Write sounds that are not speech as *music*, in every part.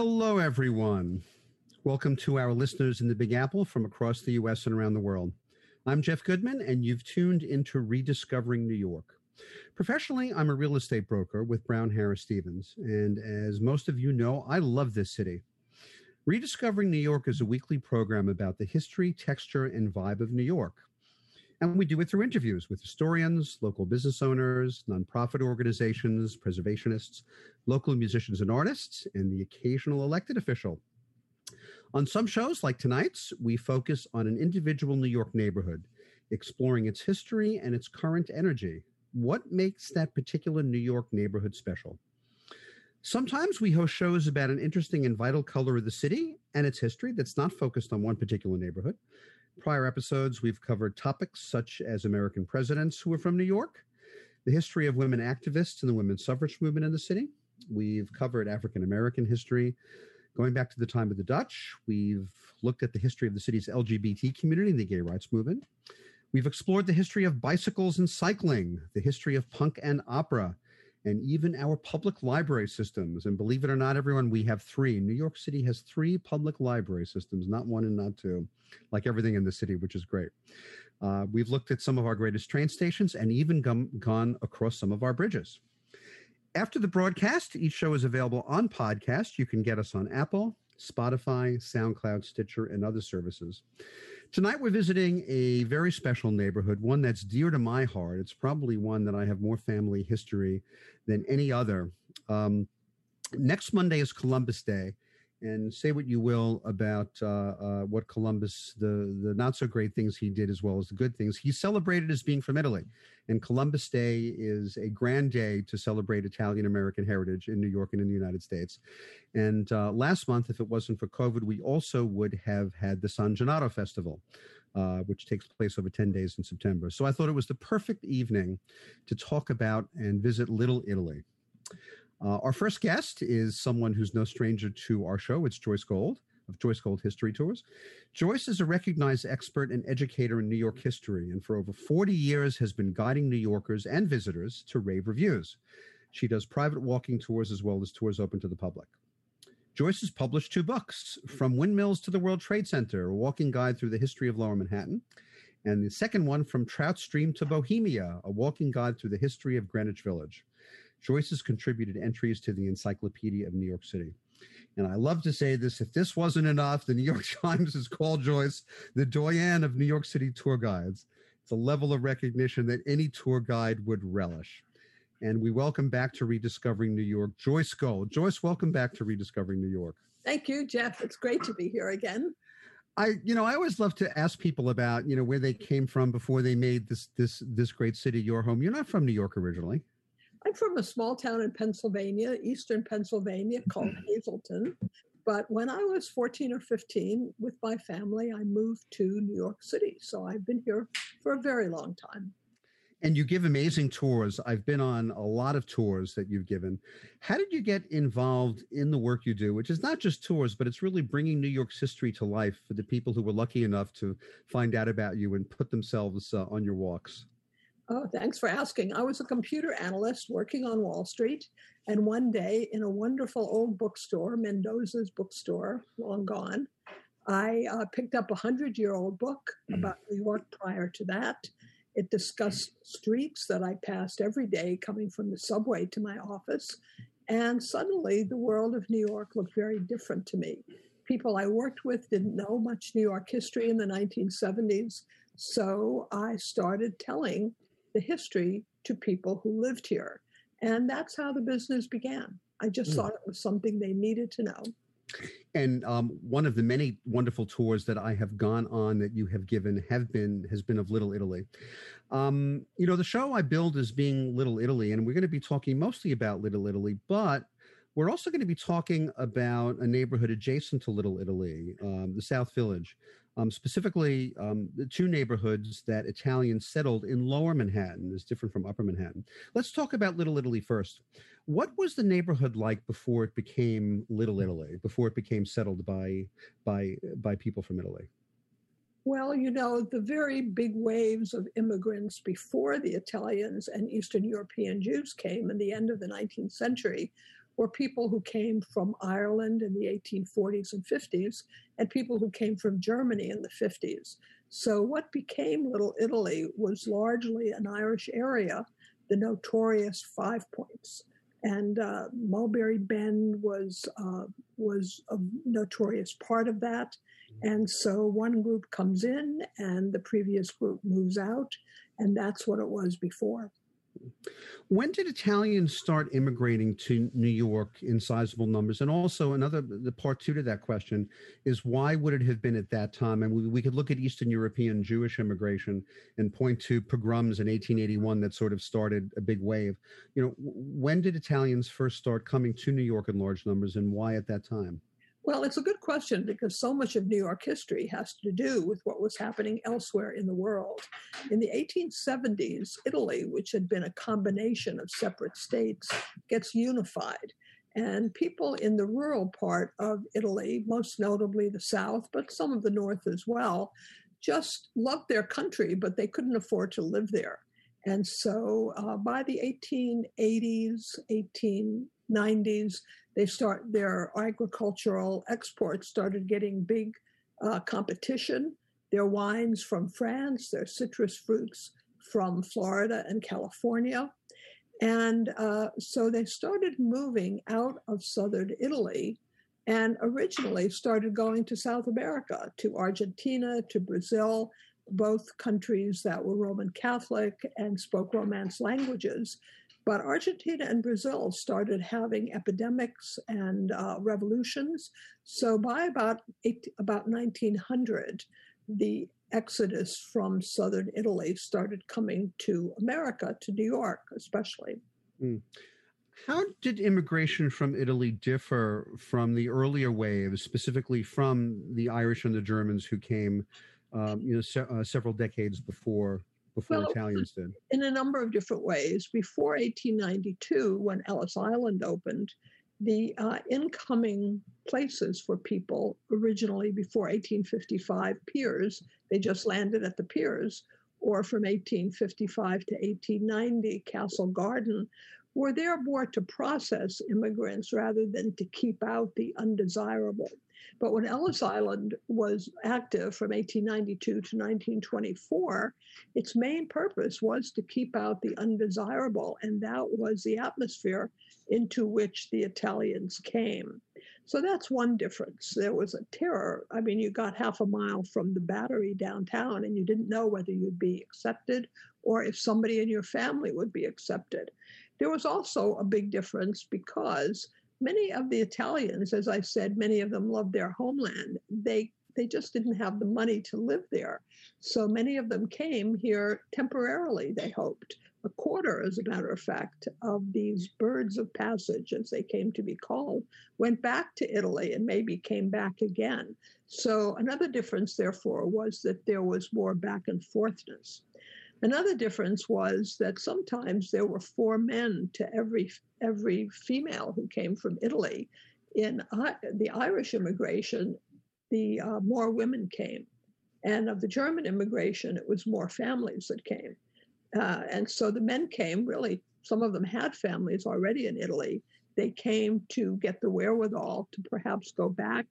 Hello, everyone. Welcome to our listeners in the Big Apple from across the U.S. and around the world. I'm Jeff Goodman, and you've tuned into Rediscovering New York. Professionally, I'm a real estate broker with Brown Harris Stevens, and as most of you know, I love this city. Rediscovering New York is a weekly program about the history, texture, and vibe of New York. And we do it through interviews with historians, local business owners, nonprofit organizations, preservationists, local musicians and artists, and the occasional elected official. On some shows, like tonight's, we focus on an individual New York neighborhood, exploring its history and its current energy. What makes that particular New York neighborhood special? Sometimes we host shows about an interesting and vital color of the city and its history that's not focused on one particular neighborhood. Prior episodes, we've covered topics such as American presidents who were from New York, the history of women activists and the women's suffrage movement in the city. We've covered African American history going back to the time of the Dutch. We've looked at the history of the city's LGBT community and the gay rights movement. We've explored the history of bicycles and cycling, the history of punk and opera, and even our public library systems. And believe it or not, everyone, we have three. New York City has three public library systems, not one and not two, like everything in the city, which is great. Uh, we've looked at some of our greatest train stations and even gone, gone across some of our bridges. After the broadcast, each show is available on podcast. You can get us on Apple, Spotify, SoundCloud, Stitcher, and other services. Tonight, we're visiting a very special neighborhood, one that's dear to my heart. It's probably one that I have more family history than any other. Um, next Monday is Columbus Day and say what you will about uh, uh, what Columbus, the the not so great things he did as well as the good things. He's celebrated as being from Italy, and Columbus Day is a grand day to celebrate Italian American heritage in New York and in the United States. And uh, last month, if it wasn't for COVID, we also would have had the San Gennaro Festival, uh, which takes place over ten days in September. So I thought it was the perfect evening to talk about and visit Little Italy. Uh, our first guest is someone who's no stranger to our show. It's Joyce Gold of Joyce Gold History Tours. Joyce is a recognized expert and educator in New York history, and for over 40 years has been guiding New Yorkers and visitors to rave reviews. She does private walking tours as well as tours open to the public. Joyce has published two books, From Windmills to the World Trade Center, a walking guide through the history of Lower Manhattan, and the second one, From Trout Stream to Bohemia, a walking guide through the history of Greenwich Village. Joyce has contributed entries to the Encyclopedia of New York City. And I love to say this if this wasn't enough, the New York *laughs* Times has called Joyce the doyen of New York City tour guides. It's a level of recognition that any tour guide would relish. And we welcome back to Rediscovering New York, Joyce Gold. Joyce, welcome back to Rediscovering New York. Thank you, Jeff. It's great to be here again. I, you know, I always love to ask people about, you know, where they came from before they made this this this great city your home. You're not from New York originally. I'm from a small town in Pennsylvania, eastern Pennsylvania, called Hazleton. But when I was 14 or 15 with my family, I moved to New York City. So I've been here for a very long time. And you give amazing tours. I've been on a lot of tours that you've given. How did you get involved in the work you do, which is not just tours, but it's really bringing New York's history to life for the people who were lucky enough to find out about you and put themselves uh, on your walks? Oh, thanks for asking. I was a computer analyst working on Wall Street, and one day in a wonderful old bookstore, Mendoza's bookstore, long gone, I uh, picked up a hundred year old book about New York prior to that. It discussed streets that I passed every day coming from the subway to my office. And suddenly the world of New York looked very different to me. People I worked with didn't know much New York history in the 1970s. So I started telling the history to people who lived here. And that's how the business began. I just mm. thought it was something they needed to know. And um, one of the many wonderful tours that I have gone on that you have given have been has been of Little Italy. Um, you know, the show I build is being Little Italy, and we're going to be talking mostly about Little Italy, but we're also going to be talking about a neighborhood adjacent to Little Italy, um, the South Village, um, specifically um, the two neighborhoods that Italians settled in Lower Manhattan is different from Upper Manhattan. Let's talk about Little Italy first. What was the neighborhood like before it became Little Italy? Before it became settled by by by people from Italy? Well, you know, the very big waves of immigrants before the Italians and Eastern European Jews came in the end of the 19th century were people who came from Ireland in the 1840s and 50s and people who came from Germany in the 50s. So, what became Little Italy was largely an Irish area, the notorious Five Points. And uh, Mulberry Bend was, uh, was a notorious part of that. And so one group comes in and the previous group moves out. And that's what it was before. When did Italians start immigrating to New York in sizable numbers? And also, another the part two to that question is why would it have been at that time? And we, we could look at Eastern European Jewish immigration and point to pogroms in 1881 that sort of started a big wave. You know, when did Italians first start coming to New York in large numbers, and why at that time? Well, it's a good question because so much of New York history has to do with what was happening elsewhere in the world. In the 1870s, Italy, which had been a combination of separate states, gets unified. And people in the rural part of Italy, most notably the south, but some of the north as well, just loved their country, but they couldn't afford to live there. And so uh, by the 1880s, 1890s, they start their agricultural exports started getting big uh, competition. Their wines from France, their citrus fruits from Florida and California. And uh, so they started moving out of southern Italy and originally started going to South America, to Argentina, to Brazil, both countries that were Roman Catholic and spoke Romance languages. But Argentina and Brazil started having epidemics and uh, revolutions. So by about eight, about 1900, the exodus from southern Italy started coming to America, to New York, especially. Mm. How did immigration from Italy differ from the earlier waves, specifically from the Irish and the Germans who came, um, you know, se- uh, several decades before before well, Italians did? In a number of different ways. Before 1892, when Ellis Island opened, the uh, incoming places for people originally before 1855 piers, they just landed at the piers, or from 1855 to 1890, Castle Garden, were there more to process immigrants rather than to keep out the undesirable. But when Ellis Island was active from 1892 to 1924, its main purpose was to keep out the undesirable, and that was the atmosphere into which the Italians came. So that's one difference. There was a terror. I mean, you got half a mile from the battery downtown and you didn't know whether you'd be accepted or if somebody in your family would be accepted. There was also a big difference because many of the Italians, as I said, many of them loved their homeland. They they just didn't have the money to live there. So many of them came here temporarily, they hoped. A quarter, as a matter of fact, of these birds of passage, as they came to be called, went back to Italy and maybe came back again. So another difference, therefore, was that there was more back and forthness. Another difference was that sometimes there were four men to every every female who came from Italy. In the Irish immigration, the uh, more women came, and of the German immigration, it was more families that came. Uh, and so the men came. Really, some of them had families already in Italy. They came to get the wherewithal to perhaps go back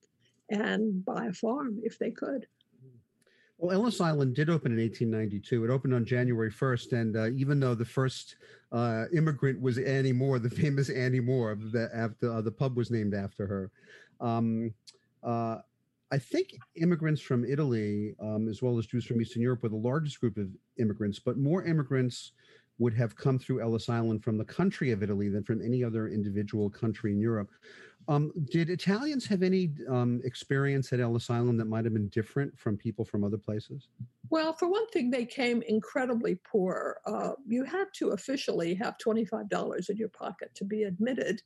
and buy a farm if they could. Well, Ellis Island did open in 1892. It opened on January 1st, and uh, even though the first uh, immigrant was Annie Moore, the famous Annie Moore, the, after uh, the pub was named after her. Um, uh, I think immigrants from Italy, um, as well as Jews from Eastern Europe, were the largest group of immigrants, but more immigrants would have come through Ellis Island from the country of Italy than from any other individual country in Europe. Um, did Italians have any um, experience at Ellis Island that might have been different from people from other places? Well, for one thing, they came incredibly poor. Uh, you had to officially have $25 in your pocket to be admitted.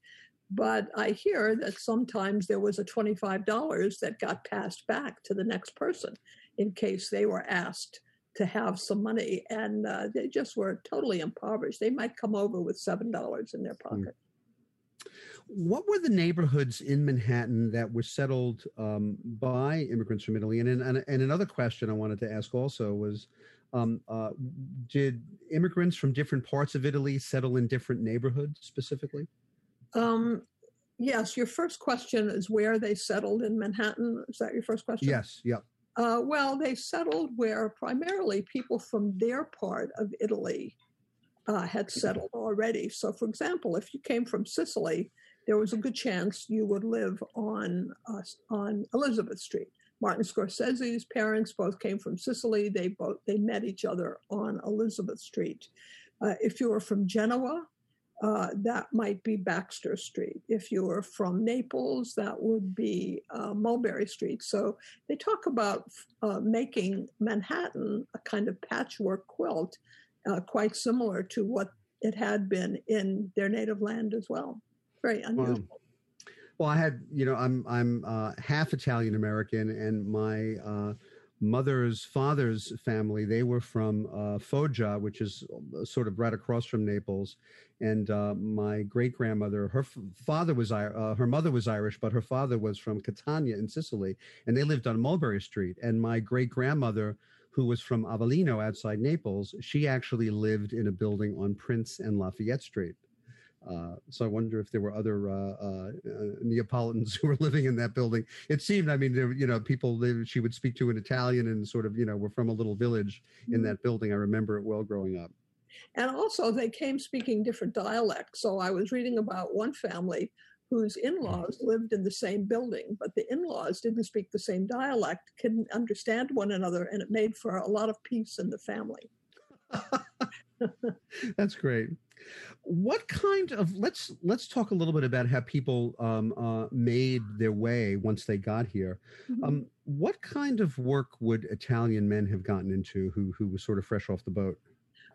But I hear that sometimes there was a $25 that got passed back to the next person in case they were asked to have some money. And uh, they just were totally impoverished. They might come over with $7 in their hmm. pocket. Mm. What were the neighborhoods in Manhattan that were settled um, by immigrants from Italy? And, and, and another question I wanted to ask also was um, uh, did immigrants from different parts of Italy settle in different neighborhoods specifically? Um, Yes, your first question is where they settled in Manhattan. Is that your first question? Yes, yep. Uh, well, they settled where primarily people from their part of Italy uh, had settled already. So, for example, if you came from Sicily, there was a good chance you would live on uh, on Elizabeth Street. Martin Scorsese's parents both came from Sicily. They both they met each other on Elizabeth Street. Uh, if you were from Genoa, uh, that might be Baxter Street. If you were from Naples, that would be uh, Mulberry Street. So they talk about uh, making Manhattan a kind of patchwork quilt, uh, quite similar to what it had been in their native land as well. Very unusual. Wow. Well, I had, you know, I'm I'm uh, half Italian American, and my uh, mother's father's family they were from uh, foggia which is uh, sort of right across from naples and uh, my great grandmother her f- father was uh, her mother was irish but her father was from catania in sicily and they lived on mulberry street and my great grandmother who was from avellino outside naples she actually lived in a building on prince and lafayette street uh, so I wonder if there were other uh, uh, Neapolitans *laughs* who were living in that building. It seemed, I mean, there, you know, people they, she would speak to in Italian and sort of, you know, were from a little village in mm-hmm. that building. I remember it well growing up. And also, they came speaking different dialects. So I was reading about one family whose in-laws lived in the same building, but the in-laws didn't speak the same dialect, couldn't understand one another, and it made for a lot of peace in the family. *laughs* That's great. What kind of let's let's talk a little bit about how people um, uh, made their way once they got here. Mm-hmm. Um, what kind of work would Italian men have gotten into who who was sort of fresh off the boat?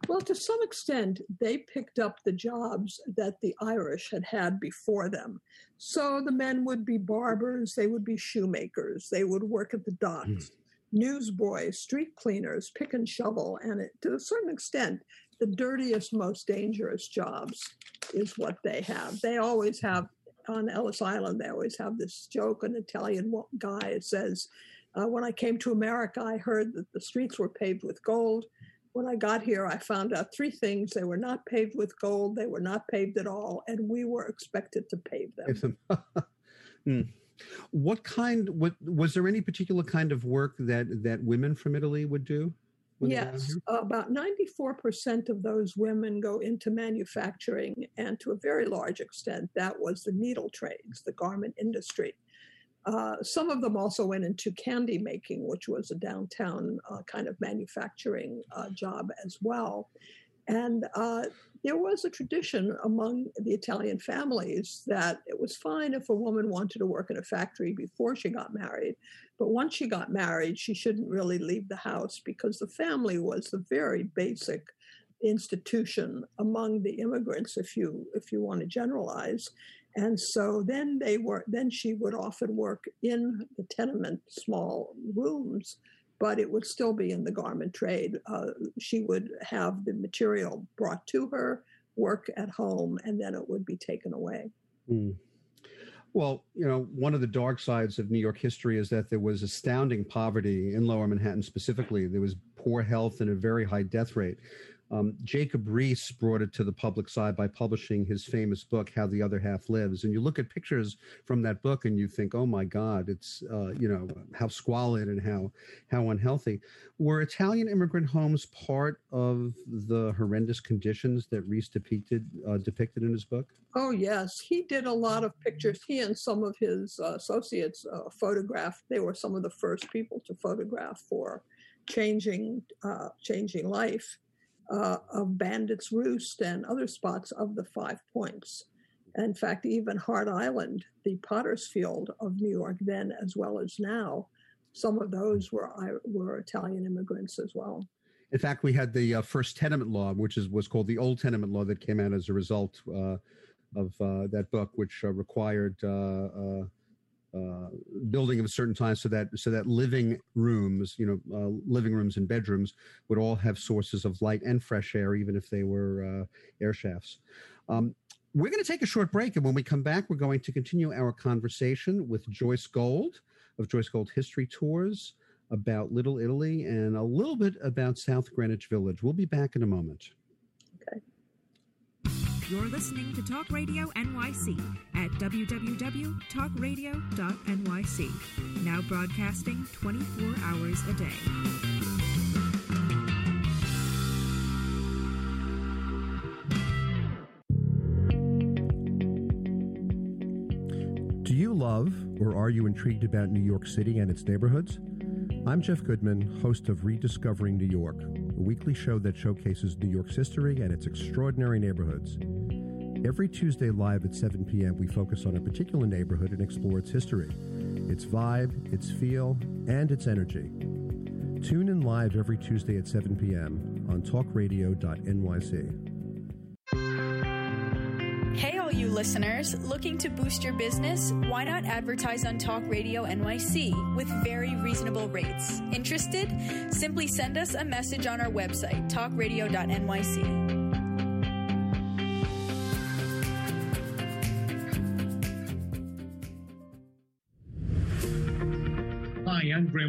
Well, to some extent, they picked up the jobs that the Irish had had before them. So the men would be barbers, they would be shoemakers, they would work at the docks. Mm newsboys, street cleaners, pick and shovel, and it, to a certain extent, the dirtiest, most dangerous jobs is what they have. They always have on Ellis Island. They always have this joke. An Italian guy says, uh, "When I came to America, I heard that the streets were paved with gold." When I got here, I found out three things. They were not paved with gold, they were not paved at all, and we were expected to pave them. *laughs* hmm. What kind? What was there any particular kind of work that that women from Italy would do? Yes, about 94% of those women go into manufacturing, and to a very large extent, that was the needle trades, the garment industry. Uh, some of them also went into candy making, which was a downtown uh, kind of manufacturing uh, job as well. And uh, there was a tradition among the Italian families that it was fine if a woman wanted to work in a factory before she got married, but once she got married, she shouldn't really leave the house because the family was the very basic institution among the immigrants if you if you want to generalize. And so then they were then she would often work in the tenement small rooms but it would still be in the garment trade. Uh, she would have the material brought to her, work at home, and then it would be taken away. Mm. Well, you know, one of the dark sides of New York history is that there was astounding poverty in lower Manhattan specifically. There was poor health and a very high death rate. Um, Jacob Riis brought it to the public side by publishing his famous book, How the Other Half Lives. And you look at pictures from that book and you think, oh my God, it's, uh, you know, how squalid and how, how unhealthy. Were Italian immigrant homes part of the horrendous conditions that Riis depicted, uh, depicted in his book? Oh, yes. He did a lot of pictures. He and some of his uh, associates uh, photographed, they were some of the first people to photograph for changing, uh, changing life uh, of Bandits Roost and other spots of the Five Points. In fact, even Hart Island, the Potter's Field of New York then as well as now, some of those were were Italian immigrants as well. In fact, we had the uh, first tenement law, which is was called the Old Tenement Law, that came out as a result uh, of uh, that book, which uh, required uh, building of a certain time so that so that living rooms you know uh, living rooms and bedrooms would all have sources of light and fresh air even if they were uh, air shafts. Um, we're going to take a short break and when we come back we're going to continue our conversation with joyce gold of joyce gold history tours about little italy and a little bit about south greenwich village. We'll be back in a moment You're listening to Talk Radio NYC at www.talkradio.nyc. Now broadcasting 24 hours a day. Do you love or are you intrigued about New York City and its neighborhoods? I'm Jeff Goodman, host of Rediscovering New York, a weekly show that showcases New York's history and its extraordinary neighborhoods. Every Tuesday live at 7 p.m., we focus on a particular neighborhood and explore its history, its vibe, its feel, and its energy. Tune in live every Tuesday at 7 p.m. on talkradio.nyc. You listeners, looking to boost your business? Why not advertise on Talk Radio NYC with very reasonable rates? Interested? Simply send us a message on our website, talkradio.nyc.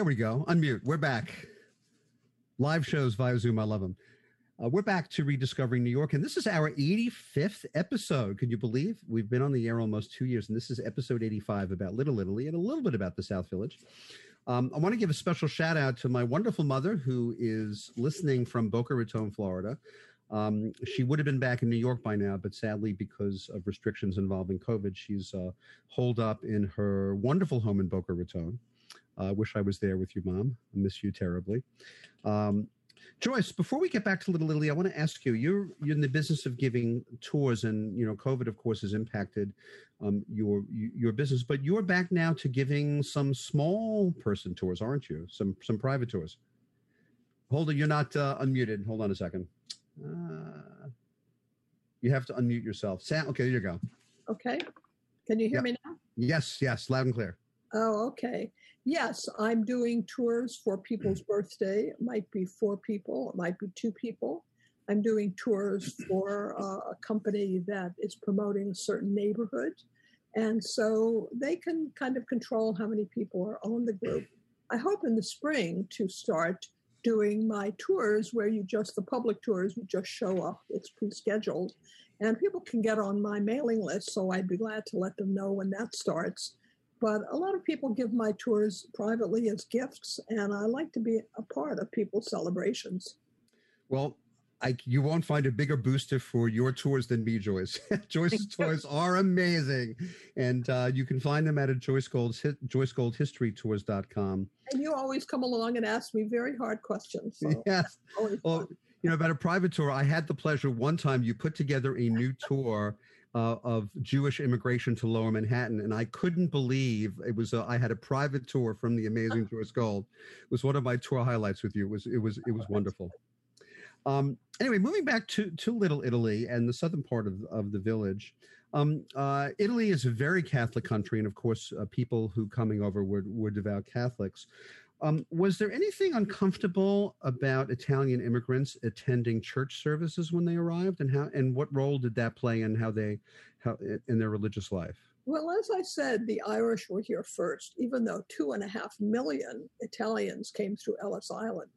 There we go. Unmute. We're back. Live shows via Zoom. I love them. Uh, we're back to rediscovering New York, and this is our 85th episode. Can you believe we've been on the air almost two years? And this is episode 85 about Little Italy and a little bit about the South Village. Um, I want to give a special shout out to my wonderful mother who is listening from Boca Raton, Florida. Um, she would have been back in New York by now, but sadly, because of restrictions involving COVID, she's uh, holed up in her wonderful home in Boca Raton. I wish I was there with you, Mom. I miss you terribly. Um, Joyce, before we get back to Little Italy, I want to ask you: you're you're in the business of giving tours, and you know, COVID, of course, has impacted um, your your business. But you're back now to giving some small person tours, aren't you? Some some private tours. Hold on, you're not uh, unmuted. Hold on a second. Uh, you have to unmute yourself. Sam, okay, there you go. Okay. Can you hear Yeah. me now? Yes, yes, loud and clear. Oh, okay. Yes, I'm doing tours for people's birthday. It might be four people, it might be two people. I'm doing tours *clears throat* for uh, a company that is promoting a certain neighborhood. And so they can kind of control how many people are on the group. I hope in the spring to start doing my tours where you just, the public tours, you just show up, it's pre scheduled, and people can get on my mailing list. So I'd be glad to let them know when that starts but a lot of people give my tours privately as gifts and i like to be a part of people's celebrations Well, I, you won't find a bigger booster for your tours than me, Joyce. *laughs* Joyce's tours are amazing, and uh, you can find them at a Joyce Gold's Joyce Gold HistoryTours.com. and you always come along and ask me very hard questions so *laughs* Yes. Well, fun. you know about a private tour. I had the pleasure one time you put together a new tour uh, of Jewish immigration to Lower Manhattan, and I couldn't believe it was. A, I had a private tour from the amazing Joyce Gold. It was one of my tour highlights with you. It was it was it was *laughs* wonderful. Um, anyway, moving back to to Little Italy and the southern part of of the village. Um, uh, Italy is a very Catholic country, and of course, uh, people who coming over were were devout Catholics. Um, was there anything uncomfortable about Italian immigrants attending church services when they arrived, and how and what role did that play in how they how in their religious life? well as i said the irish were here first even though two and a half million italians came through ellis island.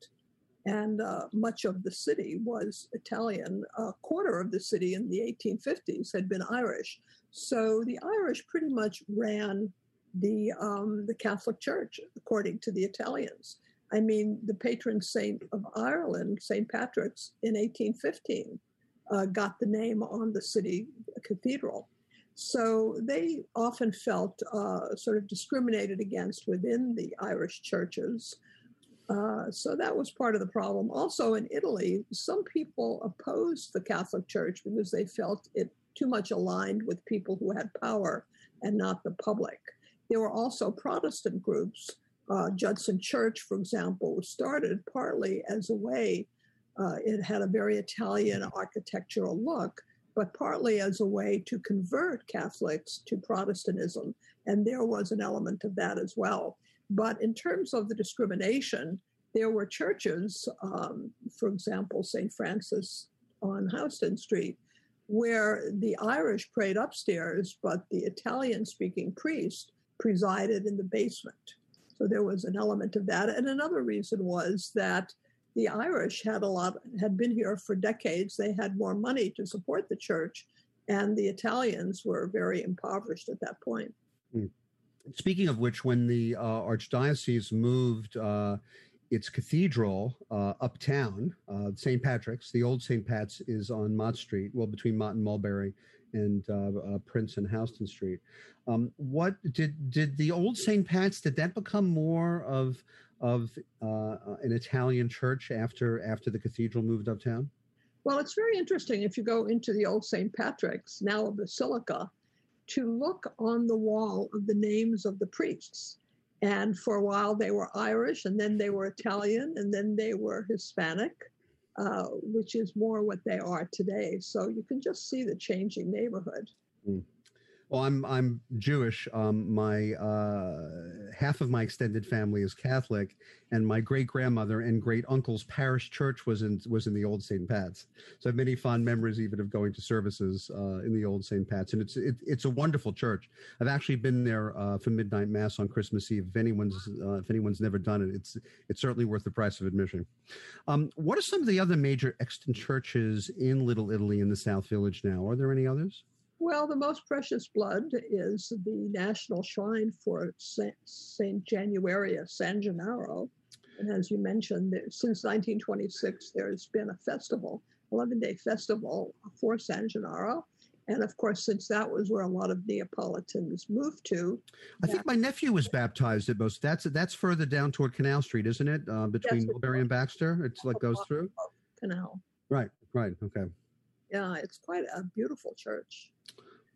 And uh, much of the city was italian. A quarter of the city in the 1850s had been irish. So the irish pretty much ran the um, the Catholic Church, according to the Italians. I mean, the patron saint of Ireland, St. Patrick's, in 1815, uh, got the name on the city cathedral. So they often felt uh, sort of discriminated against within the Irish churches. Uh, so that was part of the problem. Also in Italy, some people opposed the Catholic Church because they felt it too much aligned with people who had power and not the public. There were also Protestant groups. Uh, Judson Church, for example, was started partly as a way, uh, it had a very Italian architectural look, but partly as a way to convert Catholics to Protestantism. And there was an element of that as well. But in terms of the discrimination, there were churches, um, for example, St. Francis on Houston Street, where the Irish prayed upstairs, but the Italian speaking priest presided in the basement. So there was an element of that. And another reason was that the Irish had a lot, had been here for decades. They had more money to support the church, and the Italians were very impoverished at that point. Mm. Speaking of which, when the uh, archdiocese moved uh, its cathedral uh, uptown, uh, St. Patrick's, the old St. Pat's is on Mott Street, well, between Mott and Mulberry and uh, uh, Prince and Houston Street. Um, what did did the old St. Pat's did that become more of of an Italian church after after the cathedral moved uptown? Well, it's very interesting if you go into the old St. Patrick's, now a basilica to look on the wall of the names of the priests. And for a while they were Irish, and then they were Italian, and then they were Hispanic, uh, which is more what they are today. So you can just see the changing neighborhood. Mm. Well, I'm I'm Jewish. Um, my uh, half of my extended family is Catholic, and my great grandmother and great uncle's parish church was in was in the old St. Pat's. So I have many fond memories even of going to services uh, in the old St. Pat's, and it's it, it's a wonderful church. I've actually been there uh, for midnight mass on Christmas Eve. If anyone's uh, if anyone's never done it, it's it's certainly worth the price of admission. Um, what are some of the other major extant churches in Little Italy in the South Village now? Are there any others? Well, the most precious blood is the national shrine for Saint Januarius San Gennaro. And as you mentioned, since 1926, there's been a festival, 11 day festival for San Gennaro. And of course, since that was where a lot of Neapolitans moved to, I think my nephew was baptized at most. That's that's further down toward Canal Street, isn't it? Uh, between Mulberry and Baxter, it's like goes through Canal. Right, right, okay. Yeah, it's quite a beautiful church.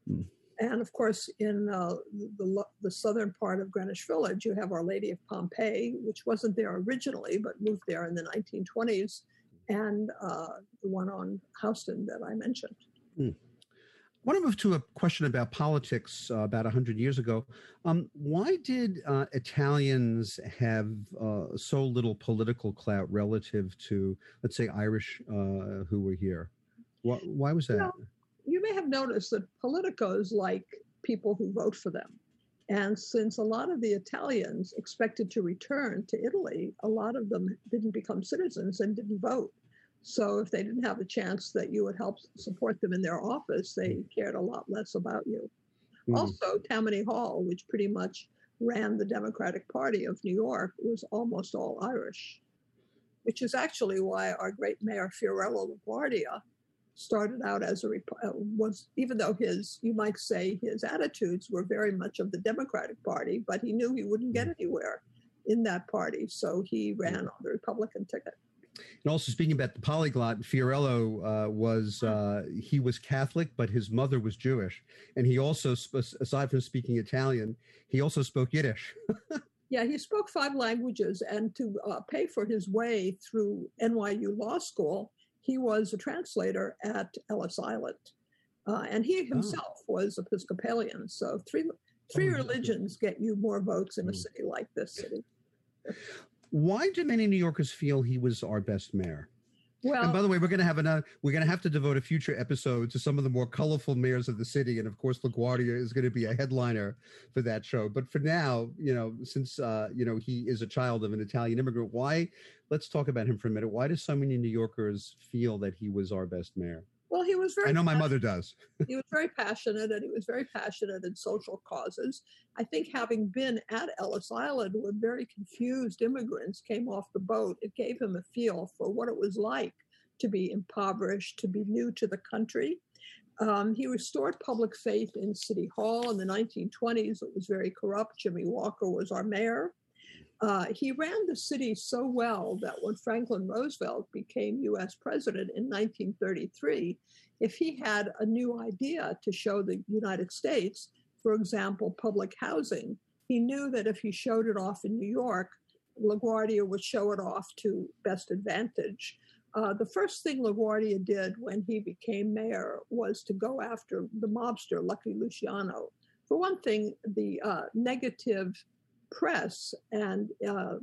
Mm. And of course, in uh, the, the southern part of Greenwich Village, you have Our Lady of Pompeii, which wasn't there originally, but moved there in the 1920s, and uh, the one on Houston that I mentioned. Mm. I want to move to a question about politics uh, about 100 years ago. Um, why did uh, Italians have uh, so little political clout relative to, let's say, Irish uh, who were here? Why, why was that? You may have noticed that politicos like people who vote for them. And since a lot of the Italians expected to return to Italy, a lot of them didn't become citizens and didn't vote. So if they didn't have a chance that you would help support them in their office, they cared a lot less about you. Mm. Also, Tammany Hall, which pretty much ran the Democratic Party of New York, was almost all Irish, which is actually why our great mayor Fiorello LaGuardia started out as a uh, was even though his you might say his attitudes were very much of the Democratic Party, but he knew he wouldn't get mm. anywhere in that party, so he ran on the Republican ticket. And also speaking about the polyglot, Fiorello uh, was uh, he was Catholic, but his mother was Jewish, and he also, aside from speaking Italian, he also spoke Yiddish. *laughs* yeah, he spoke five languages, and to uh, pay for his way through NYU Law School, he was a translator at Ellis Island. Uh, and he oh. himself oh. was Episcopalian. So three three oh, religions get you more votes in a hmm. city like this city. Why do many New Yorkers feel he was our best mayor? Well, and by the way, we're going to have another. We're going to have to devote a future episode to some of the more colorful mayors of the city, and of course, LaGuardia is going to be a headliner for that show. But for now, you know, since uh, you know he is a child of an Italian immigrant, why let's talk about him for a minute. Why do so many New Yorkers feel that he was our best mayor? Well, he was very. I know my mother does. *laughs* he was very passionate, and he was very passionate in social causes. I think having been at Ellis Island when very confused immigrants came off the boat, it gave him a feel for what it was like to be impoverished, to be new to the country. Um, he restored public faith in City Hall in the 1920s. It was very corrupt. Jimmy Walker was our mayor. Uh, he ran the city so well that when Franklin Roosevelt became US president in 1933, if he had a new idea to show the United States, for example, public housing, he knew that if he showed it off in New York, LaGuardia would show it off to best advantage. Uh, the first thing LaGuardia did when he became mayor was to go after the mobster, Lucky Luciano. For one thing, the uh, negative press and uh,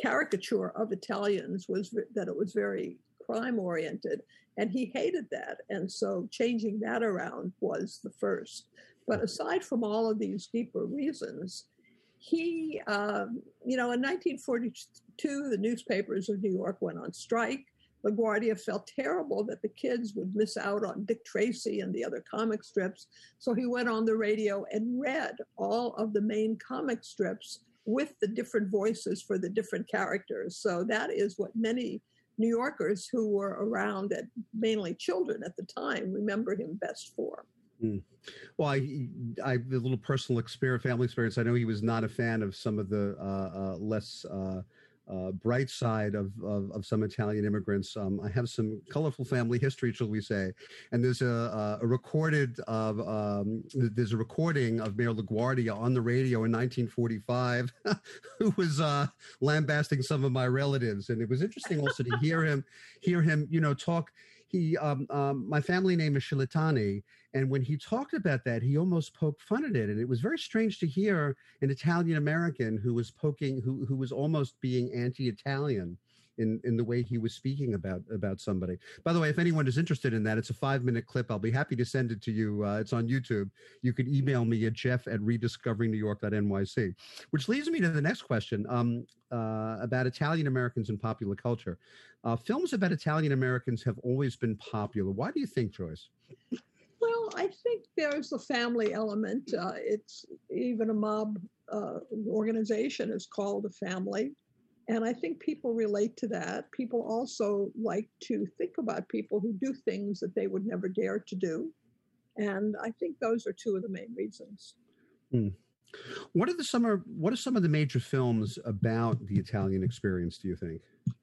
caricature of Italians was that it was very crime oriented, and he hated that. And so changing that around was the first. But aside from all of these deeper reasons, he, um, you know, in 1942, the newspapers of New York went on strike. LaGuardia felt terrible that the kids would miss out on Dick Tracy and the other comic strips. So he went on the radio and read all of the main comic strips with the different voices for the different characters. So that is what many New Yorkers who were around, at, mainly children at the time, remember him best for. Mm. Well, I, I, a little personal experience, family experience. I know he was not a fan of some of the uh, uh, less uh, uh, bright side of, of, of, some Italian immigrants. Um, I have some colorful family history, shall we say, and there's a, a recorded of um, there's a recording of Mayor LaGuardia on the radio in 1945, *laughs* who was uh, lambasting some of my relatives, and it was interesting also to hear him hear him you know talk. He um, um, my family name is Shilitani, and when he talked about that, he almost poked fun at it, and it was very strange to hear an Italian American who was poking, who who was almost being anti-Italian in in the way he was speaking about about somebody. By the way, if anyone is interested in that, it's a five minute clip. I'll be happy to send it to you. Uh, it's on YouTube. You can email me at jeff at rediscoveringnewyork.nyc, which leads me to the next question um, uh, about Italian Americans and popular culture. Uh, films about Italian Americans have always been popular. Why do you think, Joyce? I think there's a family element. Uh, it's even a mob uh, organization is called a family. And I think people relate to that. People also like to think about people who do things that they would never dare to do. And I think those are two of the main reasons. Hmm. What are the summer? What are some of the major films about the Italian experience? Do you think?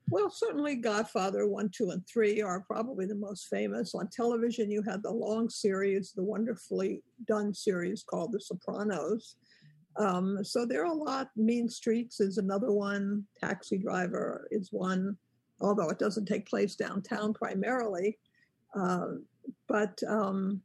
Well, certainly Godfather one, two, and three are probably the most famous. On television, you had the long series, the wonderfully done series called The Sopranos, um, so there are a lot. Mean Streets is another one. Taxi Driver is one, although it doesn't take place downtown primarily. Uh, but um,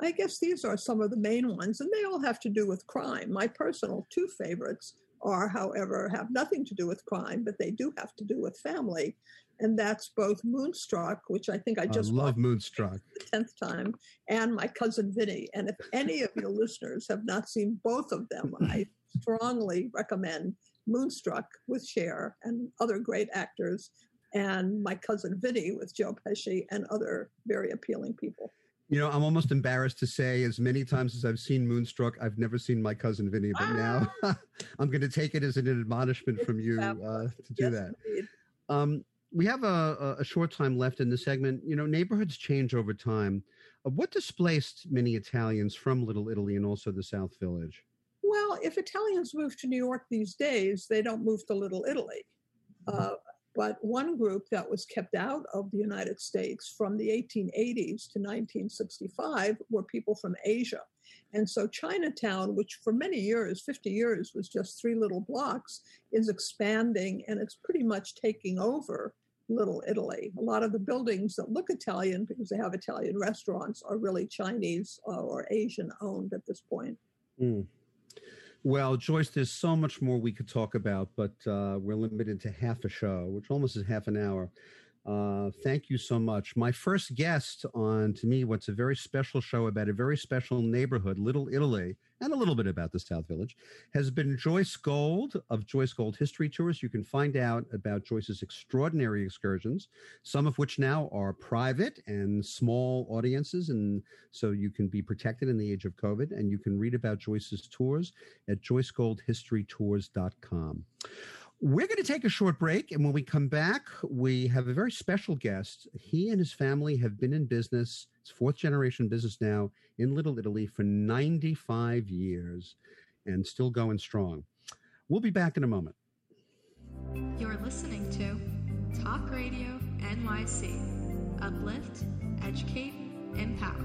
I guess these are some of the main ones, and they all have to do with crime. My personal two favorites are, however, have nothing to do with crime, but they do have to do with family and that's both Moonstruck, which I think I just I love Moonstruck the tenth time, and my cousin Vinny. And if any of your listeners have not seen both of them, *laughs* I strongly recommend Moonstruck with Cher and other great actors, and my cousin Vinny with Joe Pesci and other very appealing people. You know, I'm almost embarrassed to say, as many times as I've seen Moonstruck, I've never seen my cousin Vinny. But ah! now *laughs* I'm going to take it as an admonishment from you uh, to do yes, that. Um, we have a, a, short time left in the segment. You know, neighborhoods change over time. Uh, what displaced many Italians from Little Italy and also the South Village? Well, if Italians move to New York these days, they don't move to Little Italy. Uh, but one group that was kept out of the United States from the 1880s to 1965 were people from Asia. And so Chinatown, which for many years, 50 years, was just three little blocks, is expanding and it's pretty much taking over Little Italy. A lot of the buildings that look Italian because they have Italian restaurants are really Chinese or Asian owned at this point. Mm. Well, Joyce, there's so much more we could talk about, but uh, we're limited to half a show, which almost is half an hour. Uh, thank you so much. My first guest on, to me, what's a very special show about a very special neighborhood, Little Italy, and a little bit about the South Village, has been Joyce Gold of Joyce Gold History Tours. You can find out about Joyce's extraordinary excursions, some of which now are private and small audiences, and so you can be protected in the age of COVID. And you can read about Joyce's tours at joycegoldhistorytours.com. We're going to take a short break, and when we come back, we have a very special guest. He and his family have been in business, it's fourth generation business now in Little Italy for 95 years and still going strong. We'll be back in a moment. You're listening to Talk Radio NYC. Uplift, educate, empower.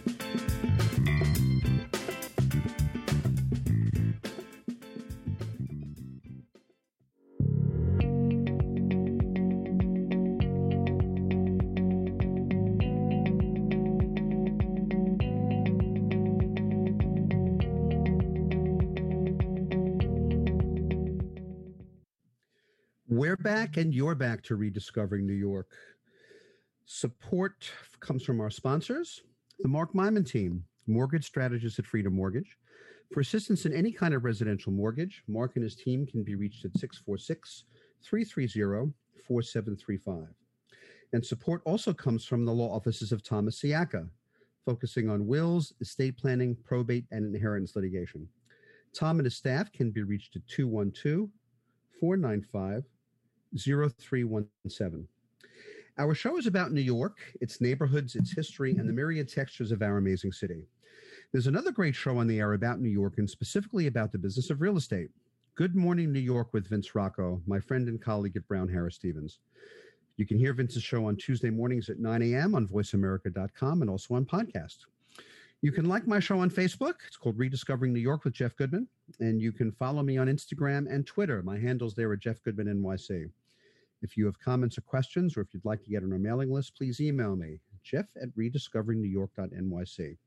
Back, and you're back to Rediscovering New York. Support comes from our sponsors, the Mark Myman team, mortgage strategist at Freedom Mortgage. For assistance in any kind of residential mortgage, Mark and his team can be reached at 646 330 4735. And support also comes from the law offices of Thomas Siaka, focusing on wills, estate planning, probate, and inheritance litigation. Tom and his staff can be reached at 212 495 0317. Our show is about New York, its neighborhoods, its history, and the myriad textures of our amazing city. There's another great show on the air about New York and specifically about the business of real estate. Good Morning New York with Vince Rocco, my friend and colleague at Brown Harris Stevens. You can hear Vince's show on Tuesday mornings at 9 a.m. on voiceamerica.com and also on podcast. You can like my show on Facebook. It's called Rediscovering New York with Jeff Goodman. And you can follow me on Instagram and Twitter. My handle's there at Jeff Goodman NYC. If you have comments or questions, or if you'd like to get on our mailing list, please email me, jeff at rediscoveringnewyork.nyc.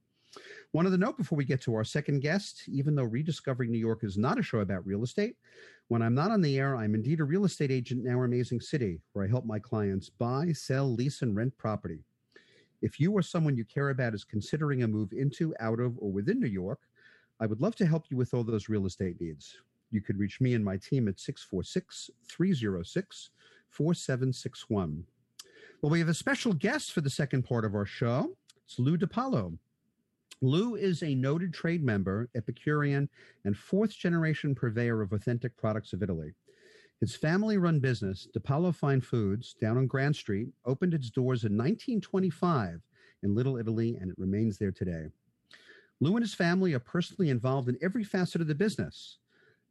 One other note before we get to our second guest even though Rediscovering New York is not a show about real estate, when I'm not on the air, I'm indeed a real estate agent in our amazing city where I help my clients buy, sell, lease, and rent property. If you or someone you care about is considering a move into, out of, or within New York, I would love to help you with all those real estate needs. You could reach me and my team at 646 306 4761. Well, we have a special guest for the second part of our show. It's Lou Di Palo. Lou is a noted trade member, Epicurean, and fourth generation purveyor of authentic products of Italy. His family run business, Di Palo Fine Foods, down on Grand Street, opened its doors in 1925 in Little Italy, and it remains there today. Lou and his family are personally involved in every facet of the business.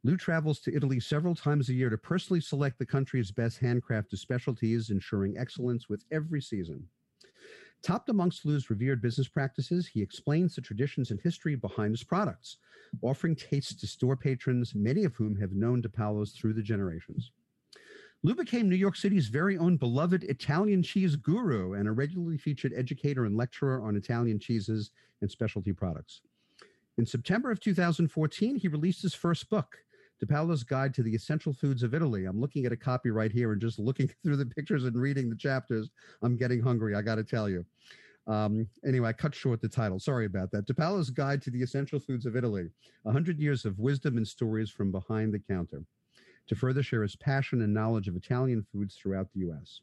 Lou travels to Italy several times a year to personally select the country's best handcrafted specialties, ensuring excellence with every season. Topped amongst Lou's revered business practices, he explains the traditions and history behind his products, offering tastes to store patrons, many of whom have known Di Palo's through the generations. Lou became New York City's very own beloved Italian cheese guru and a regularly featured educator and lecturer on Italian cheeses and specialty products. In September of 2014, he released his first book, Di Palo's Guide to the Essential Foods of Italy. I'm looking at a copy right here and just looking *laughs* through the pictures and reading the chapters. I'm getting hungry, I got to tell you. Um, anyway, I cut short the title. Sorry about that. Di Palo's Guide to the Essential Foods of Italy 100 Years of Wisdom and Stories from Behind the Counter to further share his passion and knowledge of Italian foods throughout the U.S.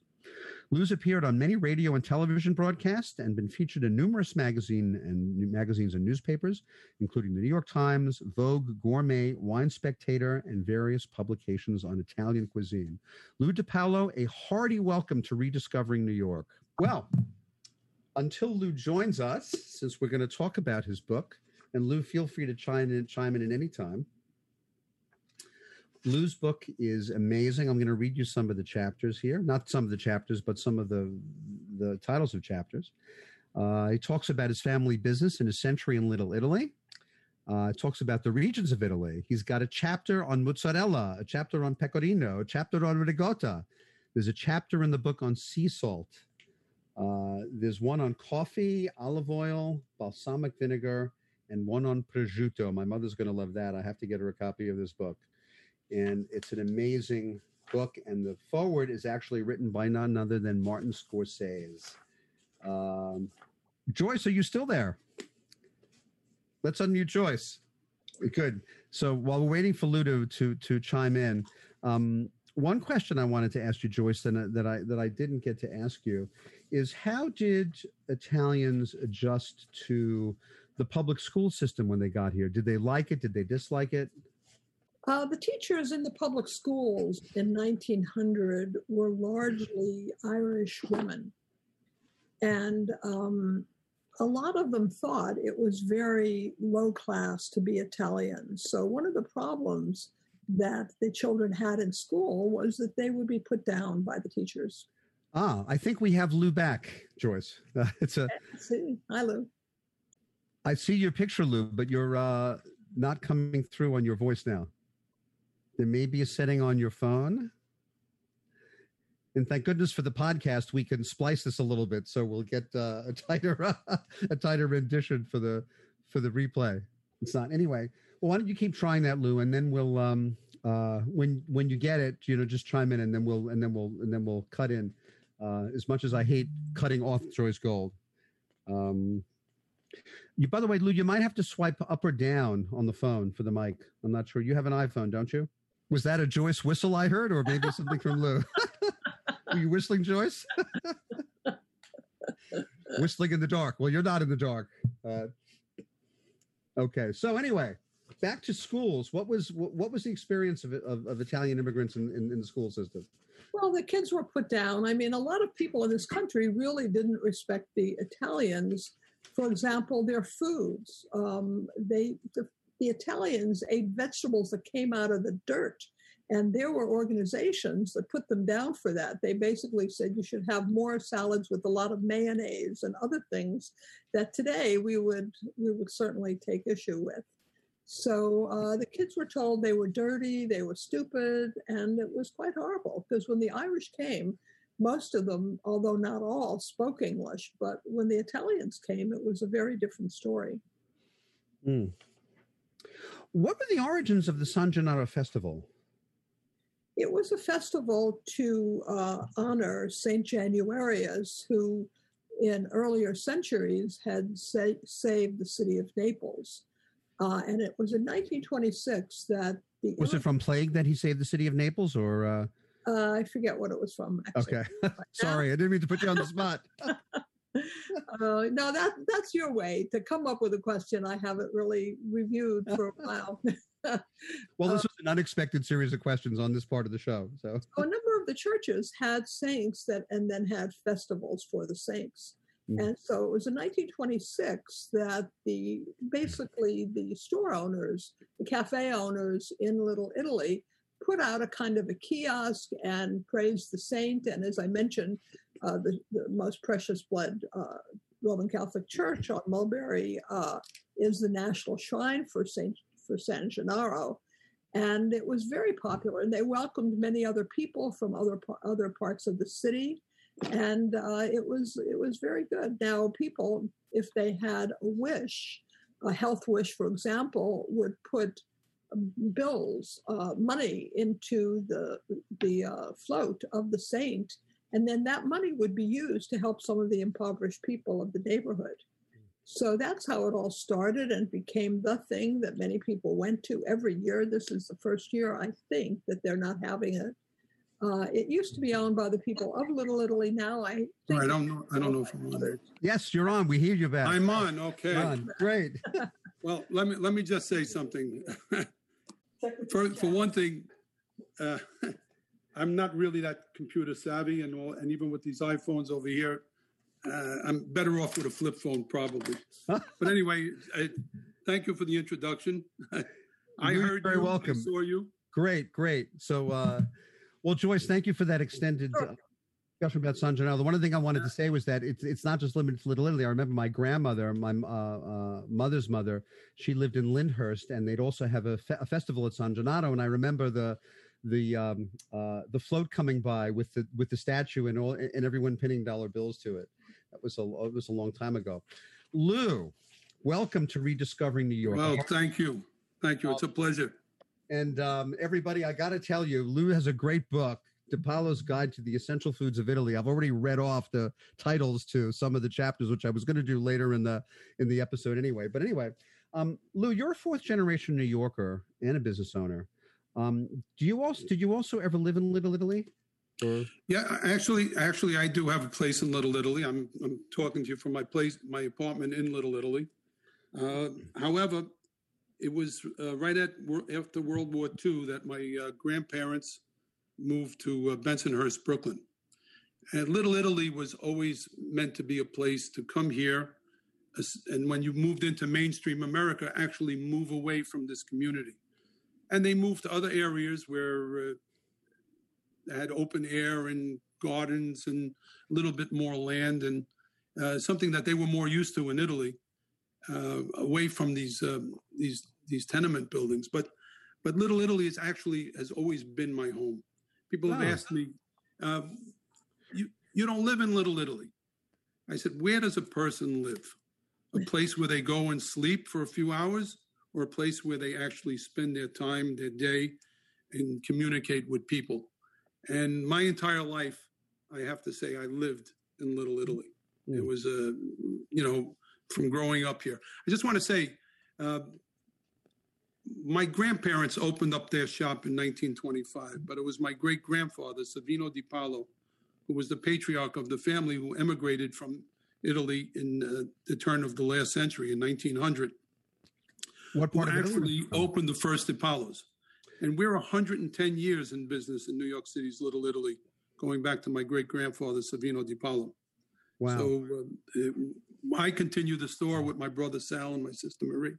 Lou's appeared on many radio and television broadcasts and been featured in numerous magazine and magazines and newspapers, including the New York Times, Vogue, Gourmet, Wine Spectator, and various publications on Italian cuisine. Lou Di Palo, a hearty welcome to Rediscovering New York. Well, until Lou joins us, since we're going to talk about his book, and Lou, feel free to chime in, chime in at any time. Lou's book is amazing. I'm going to read you some of the chapters here, not some of the chapters, but some of the the titles of chapters. Uh, he talks about his family business and his century in Little Italy. Uh, talks about the regions of Italy. He's got a chapter on mozzarella, a chapter on pecorino, a chapter on ricotta. There's a chapter in the book on sea salt. Uh, there's one on coffee, olive oil, balsamic vinegar, and one on prosciutto. My mother's going to love that. I have to get her a copy of this book and it's an amazing book. And the forward is actually written by none other than Martin Scorsese. Um, Joyce, are you still there? Let's unmute Joyce. Good. So while we're waiting for Ludo to to chime in, um, one question I wanted to ask you, Joyce, that, that I that I didn't get to ask you, is how did Italians adjust to the public school system when they got here? Did they like it? Did they dislike it? Uh, the teachers in the public schools in 1900 were largely Irish women. And um, a lot of them thought it was very low class to be Italian. So, one of the problems that the children had in school was that they would be put down by the teachers. Ah, I think we have Lou back, Joyce. Uh, *laughs* it's a. Hi, Lou. I see your picture, Lou, but you're uh, not coming through on your voice now. There may be a setting on your phone. And thank goodness for the podcast, we can splice this a little bit, so we'll get uh, a tighter *laughs* a tighter rendition for the for the replay. It's not anyway. Well, why don't you keep trying that, Lou, and then we'll um uh when when you get it, you know, just chime in, and then we'll and then we'll and then we'll cut in. Uh, as much as I hate cutting off Joyce Gold, um, you by the way, Lou, you might have to swipe up or down on the phone for the mic. I'm not sure. You have an iPhone, don't you? Was that a Joyce whistle I heard, or maybe something from Lou? *laughs* Were you whistling, Joyce? *laughs* whistling in the dark. Well, you're not in the dark. Uh, okay. So anyway, back to schools. What was what, was the experience of, of, of Italian immigrants in, in, in the school system? Well, the kids were put down. I mean, a lot of people in this country really didn't respect the Italians. For example, their foods. Um, they the the Italians ate vegetables that came out of the dirt. And there were organizations that put them down for that. They basically said you should have more salads with a lot of mayonnaise and other things that today we would we would certainly take issue with. So uh, the kids were told they were dirty, they were stupid, and it was quite horrible because when the Irish came, most of them, although not all, spoke English. But when the Italians came, it was a very different story. Mm. What were the origins of the San Gennaro festival? It was a festival to uh, honor Saint Januarius, who in earlier centuries had sa- saved the city of Naples. Uh, and it was in 1926 that the. Was it from plague that he saved the city of Naples or? Uh... Uh, I forget what it was from. Actually. Okay. *laughs* Sorry, I didn't mean to put you on the spot. *laughs* uh, no, that that's your way to come up with a question I haven't really reviewed for a while. *laughs* well, this uh, was an unexpected series of questions on this part of the show. So, a number of the churches had saints that, and then had festivals for the saints. Mm. And so it was in 1926 that the basically the store owners, the cafe owners in Little Italy, put out a kind of a kiosk and praised the saint. And as I mentioned, uh, the, the, most precious blood uh, Roman Catholic Church on Mulberry uh, is the national shrine for Saint for San Gennaro, and it was very popular. And they welcomed many other people from other other parts of the city, and uh, it was it was very good. Now, people, if they had a wish, a health wish, for example, would put um, bills, uh, money into the the uh, float of the saint, and then that money would be used to help some of the impoverished people of the neighborhood. So that's how it all started and became the thing that many people went to every year. This is the first year, I think, that they're not having it. Uh, it used to be owned by the people of Little Italy. Now I think I don't know. I don't know if I'm on there. Yes, you're on. We hear you back. I'm on. Okay. On. Great. *laughs* well, let me let me just say something. *laughs* for for one thing, uh, *laughs* I'm not really that computer savvy, and all, and even with these iPhones over here, uh, I'm better off with a flip phone probably. *laughs* but anyway, I, thank you for the introduction. *laughs* I You're heard very you, welcome. I saw you. Great, great. So, uh, well, Joyce, thank you for that extended uh, discussion about San Gennaro. The one thing I wanted to say was that it's it's not just limited to Little Italy. I remember my grandmother, my uh, uh, mother's mother, she lived in Lyndhurst, and they'd also have a, fe- a festival at San Gennaro. And I remember the the um, uh, the float coming by with the with the statue and all and everyone pinning dollar bills to it. That was a it was a long time ago. Lou, welcome to Rediscovering New York. Well, thank you, thank you. It's a pleasure. And um, everybody, I got to tell you, Lou has a great book. Di Palo's Guide to the Essential Foods of Italy. I've already read off the titles to some of the chapters, which I was going to do later in the in the episode anyway. But anyway, um, Lou, you're a fourth generation New Yorker and a business owner. Um, do you also did you also ever live in Little Italy? Or? Yeah, actually, actually, I do have a place in Little Italy. I'm I'm talking to you from my place, my apartment in Little Italy. Uh, however, it was uh, right at after World War II that my uh, grandparents moved to uh, Bensonhurst, Brooklyn. And Little Italy was always meant to be a place to come here, and when you moved into mainstream America, actually move away from this community and they moved to other areas where uh, they had open air and gardens and a little bit more land and uh, something that they were more used to in Italy, uh, away from these um, these these tenement buildings. But but Little Italy is actually has always been my home. People have oh. asked me, um, "You you don't live in Little Italy?" I said, "Where does a person live? A place where they go and sleep for a few hours, or a place where they actually spend their time, their day, and communicate with people. And my entire life, I have to say, I lived in Little Italy. Mm. It was a, you know, from growing up here. I just want to say, uh, my grandparents opened up their shop in 1925, but it was my great grandfather, Savino Di Palo, who was the patriarch of the family who emigrated from Italy in uh, the turn of the last century in 1900 what part who actually opened the first Apollos. And we're 110 years in business in New York City's Little Italy, going back to my great grandfather, Savino Di Palo. Wow. So uh, it, I continue the store with my brother Sal and my sister Marie,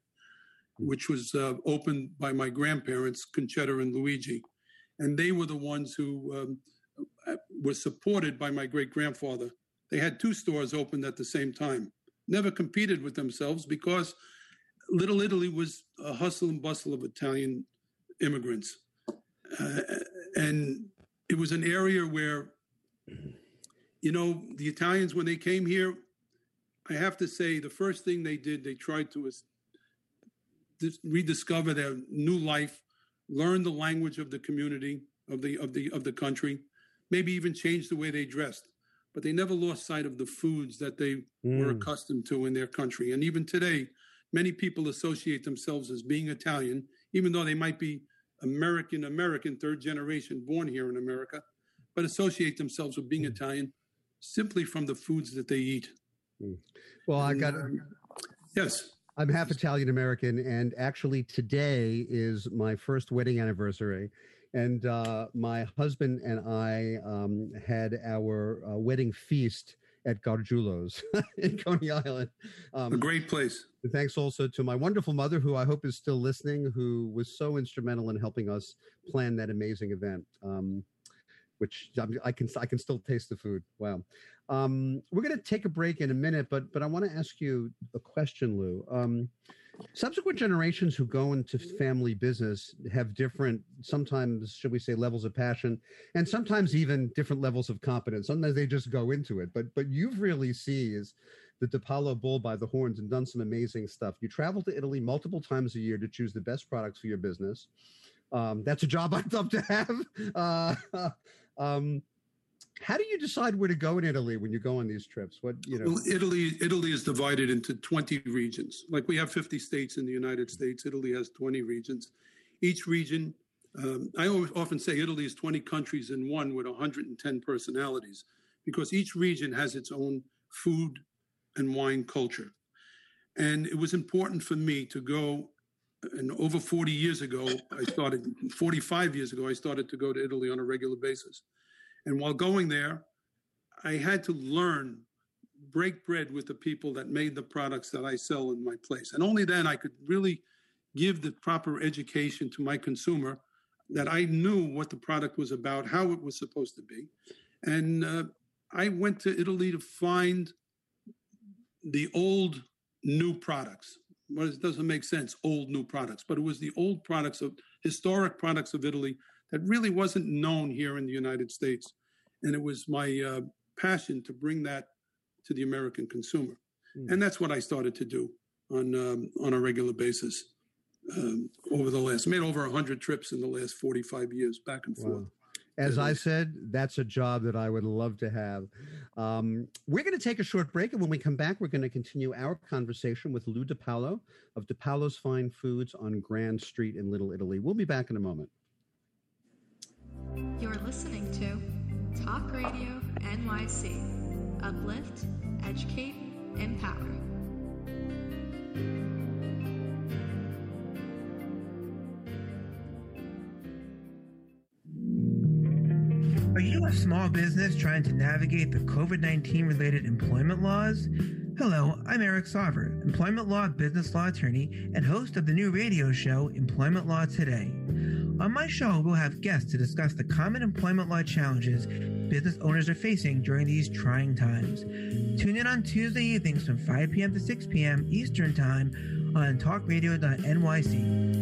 which was uh, opened by my grandparents, Concetta and Luigi. And they were the ones who um, were supported by my great grandfather. They had two stores opened at the same time, never competed with themselves because Little Italy was a hustle and bustle of Italian immigrants. Uh, and it was an area where, you know, the Italians, when they came here, I have to say, the first thing they did, they tried to rediscover their new life, learn the language of the community, of the, of the, of the country, maybe even change the way they dressed. But they never lost sight of the foods that they mm. were accustomed to in their country. And even today, many people associate themselves as being Italian, even though they might be American American, third generation, born here in America, but associate themselves with being mm. Italian simply from the foods that they eat. Mm. Well, I got. Um, yes. I'm half Italian American, and actually today is my first wedding anniversary. And uh, my husband and I um, had our uh, wedding feast at Gargiulo's *laughs* in Coney Island. Um, a great place. Thanks also to my wonderful mother, who I hope is still listening, who was so instrumental in helping us plan that amazing event. Um, which I can I can still taste the food. Wow. Um, we're going to take a break in a minute, but but I want to ask you a question, Lou. Um, subsequent generations who go into family business have different, sometimes should we say, levels of passion, and sometimes even different levels of competence. Sometimes they just go into it. But but you've really seized the Di Palo bull by the horns and done some amazing stuff. You travel to Italy multiple times a year to choose the best products for your business. Um, that's a job *laughs* I'd love to have. Uh, *laughs* um, how do you decide where to go in Italy when you go on these trips? What you know? Well, Italy Italy is divided into 20 regions. Like we have 50 states in the United States. Italy has 20 regions. Each region, um, I often say Italy is 20 countries in one with 110 personalities, because each region has its own food and wine culture. And it was important for me to go. And over 40 years ago, I started. 45 years ago, I started to go to Italy on a regular basis and while going there, I had to learn, break bread with the people that made the products that I sell in my place. And only then I could really give the proper education to my consumer that I knew what the product was about, how it was supposed to be. And uh, I went to Italy to find the old new products. Well, it doesn't make sense, old new products, but it was the old products of historic products of Italy that really wasn't known here in the United States. And it was my uh, passion to bring that to the American consumer. Mm. And that's what I started to do on, um, on a regular basis um, over the last, made over 100 trips in the last 45 years back and forth. Wow. As I said, that's a job that I would love to have. Um, we're going to take a short break, and when we come back, we're going to continue our conversation with Lou Di Palo of Di Palo's Fine Foods on Grand Street in Little Italy. We'll be back in a moment. You're listening to Talk Radio NYC. Uplift, educate, empower. Are you a small business trying to navigate the COVID 19 related employment laws? Hello, I'm Eric Sauver, employment law business law attorney and host of the new radio show Employment Law Today. On my show, we'll have guests to discuss the common employment law challenges business owners are facing during these trying times. Tune in on Tuesday evenings from 5 p.m. to 6 p.m. Eastern Time on talkradio.nyc.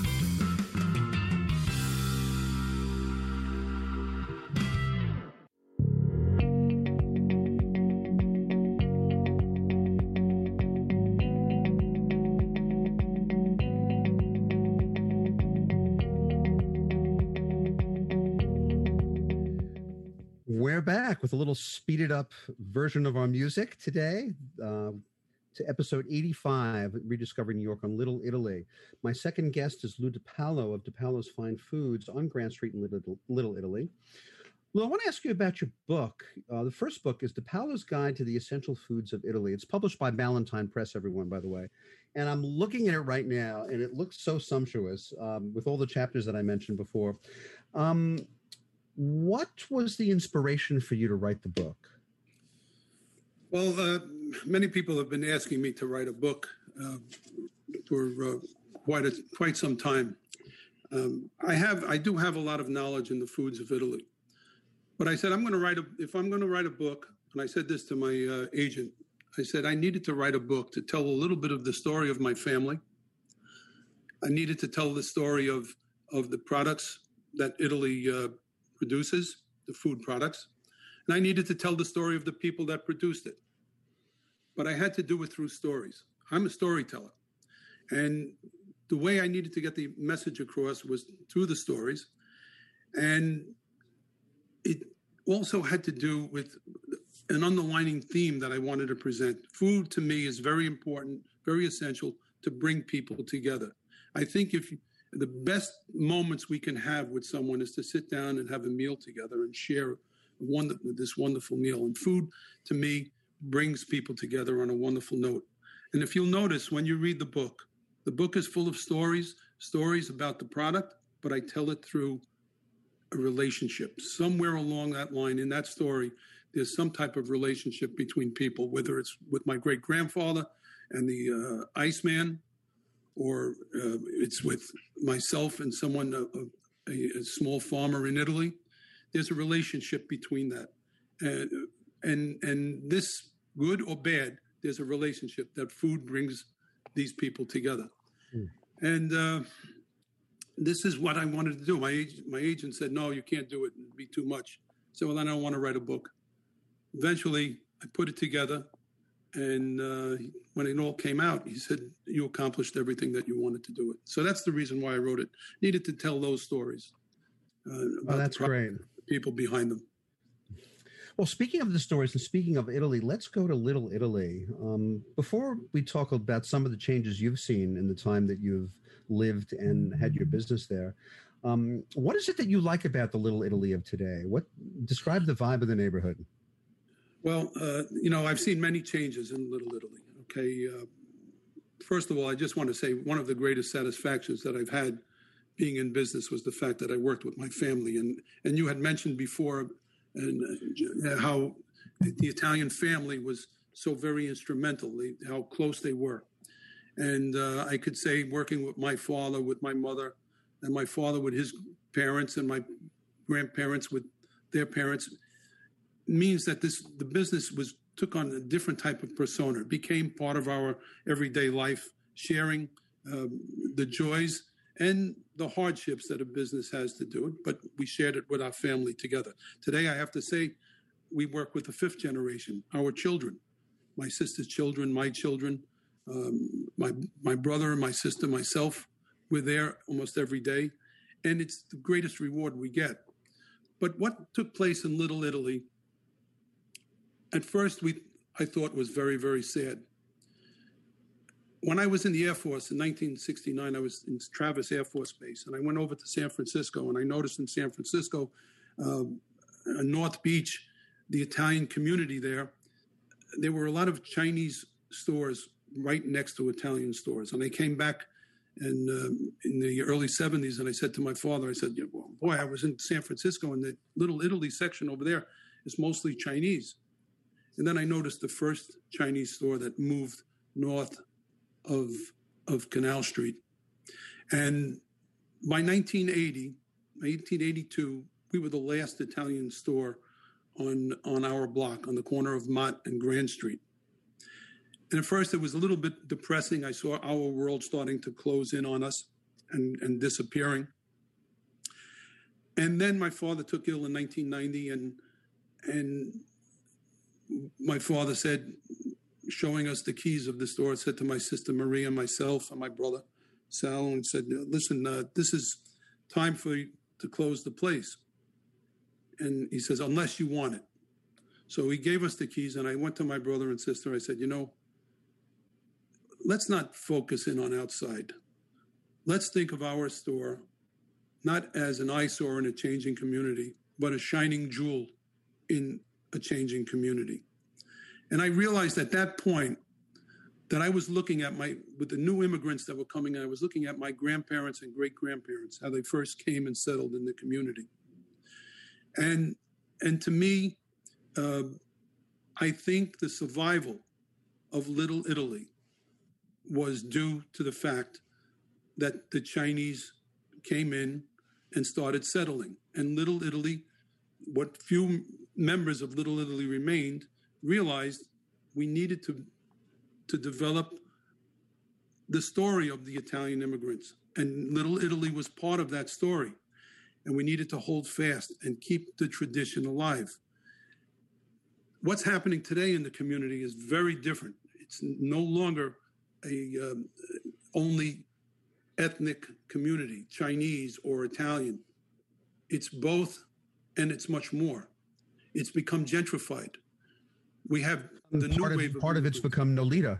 We're back with a little speeded up version of our music today uh, to episode 85, Rediscovering New York on Little Italy. My second guest is Lou Di Palo of Di Palo's Fine Foods on Grand Street in Little, Little Italy. Lou, I want to ask you about your book. Uh, the first book is Di Palo's Guide to the Essential Foods of Italy. It's published by Ballantine Press, everyone, by the way. And I'm looking at it right now, and it looks so sumptuous um, with all the chapters that I mentioned before. Um, what was the inspiration for you to write the book? Well, uh, many people have been asking me to write a book uh, for uh, quite a, quite some time. Um, I have I do have a lot of knowledge in the foods of Italy, but I said I'm going to write a if I'm going to write a book, and I said this to my uh, agent. I said I needed to write a book to tell a little bit of the story of my family. I needed to tell the story of of the products that Italy uh, produces, the food products, and I needed to tell the story of the people that produced it. But I had to do it through stories. I'm a storyteller. And the way I needed to get the message across was through the stories. And it also had to do with an underlining theme that I wanted to present. Food to me is very important, very essential to bring people together. I think if the best moments we can have with someone is to sit down and have a meal together and share one, this wonderful meal. And food to me brings people together on a wonderful note. And if you'll notice when you read the book, the book is full of stories, stories about the product, but I tell it through a relationship. Somewhere along that line in that story, there's some type of relationship between people, whether it's with my great grandfather and the uh, Iceman, or uh, it's with myself and someone, a, a, a, small farmer in Italy. There's a relationship between that. And, and, and this, good or bad, there's a relationship that food brings these people together. Mm. And uh, this is what I wanted to do. My my agent said, "No, you can't do it. It'd be too much." So well, then I don't want to write a book. Eventually, I put it together, and uh, when it all came out, he said, "You accomplished everything that you wanted to do it." So that's the reason why I wrote it. Needed to tell those stories. Uh, oh, that's great. People behind them. Well, speaking of the stories and speaking of Italy, let's go to Little Italy. Um, before we talk about some of the changes you've seen in the time that you've lived and had your business there, um, what is it that you like about the Little Italy of today? What describe the vibe of the neighborhood? Well, uh, you know, I've seen many changes in Little Italy. Okay, uh, first of all, I just want to say one of the greatest satisfactions that I've had being in business was the fact that I worked with my family, and and you had mentioned before and uh, how the Italian family was so very instrumental, how close they were. And uh, I could say, working with my father, with my mother, and my father with his parents, and my grandparents with their parents, means that this the business was took on a different type of persona. Became part of our everyday life, sharing um, the joys and the hardships that a business has to do but we shared it with our family together. Today, I have to say, we work with the fifth generation, our children, my sister's children, my children, um, my my brother, my sister, myself. We're there almost every day, and it's the greatest reward we get. But what took place in Little Italy? At first, we I thought was very very sad when I was in the Air Force in 1969, I was in Travis Air Force Base, and I went over to San Francisco, and I noticed in San Francisco, um, North Beach, the Italian community there, there were a lot of Chinese stores right next to Italian stores, and I came back in um, in the early 70s, and I said to my father, I said, well, "Boy, I was in San Francisco, and the Little Italy section over there is mostly Chinese." And then I noticed the first Chinese store that moved north of of Canal Street. And by 1980, 1982, we were the last Italian store on on our block on the corner of Mott and Grand Street. And at first, it was a little bit depressing. I saw our world starting to close in on us and, and disappearing. And then my father took ill in 1990, and and my father said, showing us the keys of the store, said to my sister Maria, myself, and my brother Sal, and said, "Listen, uh, this is time for you to close the place." And he says, "Unless you want it." So he gave us the keys, and I went to my brother and sister. I said, "You know, let's not focus in on outside. Let's think of our store not as an eyesore in a changing community, but a shining jewel in a changing community." And I realized at that point that I was looking at my, with the new immigrants that were coming in, I was looking at my grandparents and great grandparents, how they first came and settled in the community. And, and to me, uh, I think the survival of Little Italy was due to the fact that the Chinese came in and started settling. And Little Italy, what few members of Little Italy remained, realized we needed to, to develop the story of the Italian immigrants. And Little Italy was part of that story. And we needed to hold fast and keep the tradition alive. What's happening today in the community is very different. It's no longer a um, only ethnic community, Chinese or Italian. It's both, and it's much more. It's become gentrified. We have the part new of, wave. part of it's become Nolita.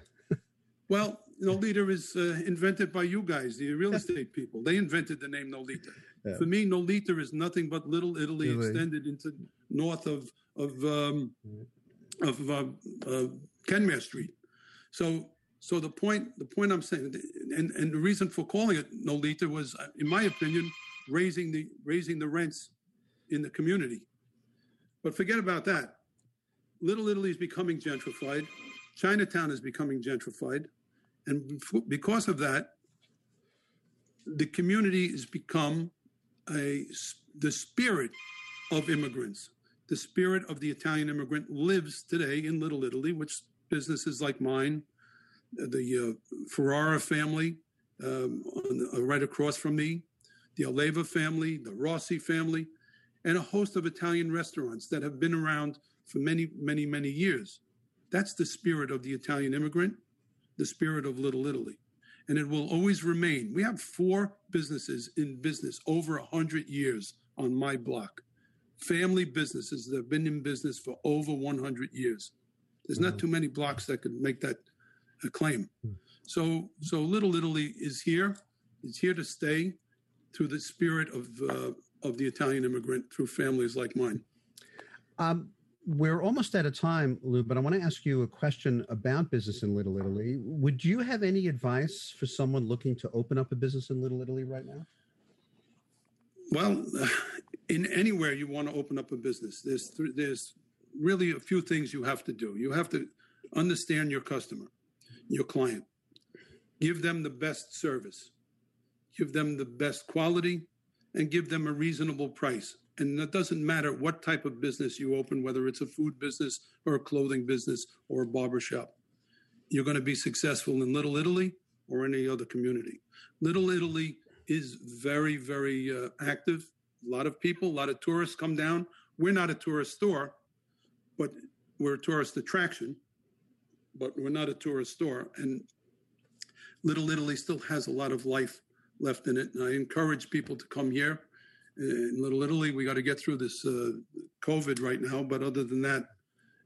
Well, Nolita is uh, invented by you guys, the real estate people. They invented the name Nolita. Yeah. For me, Nolita is nothing but Little Italy Italy. extended into north of of um, of uh, uh, Kenmare Street. So, so the point the point I'm saying, and and the reason for calling it Nolita was, uh, in my opinion, raising the raising the rents in the community. But forget about that. Little Italy is becoming gentrified. Chinatown is becoming gentrified. And because of that, the community has become a, the spirit of immigrants. The spirit of the Italian immigrant lives today in Little Italy, which businesses like mine, uh, the uh, Ferrara family, um, the, uh, right across from me, the Alleva family, the Rossi family, and a host of Italian restaurants that have been around for many, many, many years. That's the spirit of the Italian immigrant, the spirit of Little Italy. And it will always remain. We have four businesses in business over 100 years on my block. Family businesses that have been in business for over 100 years. There's not too many blocks that could make that a claim. So, so Little Italy is here. It's here to stay through the spirit of uh, of the Italian immigrant through families like mine. Um, we're almost out of time, Lou, but I want to ask you a question about business in Little Italy. Would you have any advice for someone looking to open up a business in Little Italy right now? Well, *sighs* in anywhere you want to open up a business, there's th- there's really a few things you have to do. You have to understand your customer, your client, give them the best service, give them the best quality, and give them a reasonable price. And it doesn't matter what type of business you open, whether it's a food business or a clothing business or a barber shop. You're going to be successful in Little Italy or any other community. Little Italy is very, very uh, active. A lot of people, a lot of tourists come down. We're not a tourist store, but we're a tourist attraction, but we're not a tourist store. And Little Italy still has a lot of life left in it. And I encourage people to come here. In Little Italy, we got to get through this uh, COVID right now, but other than that,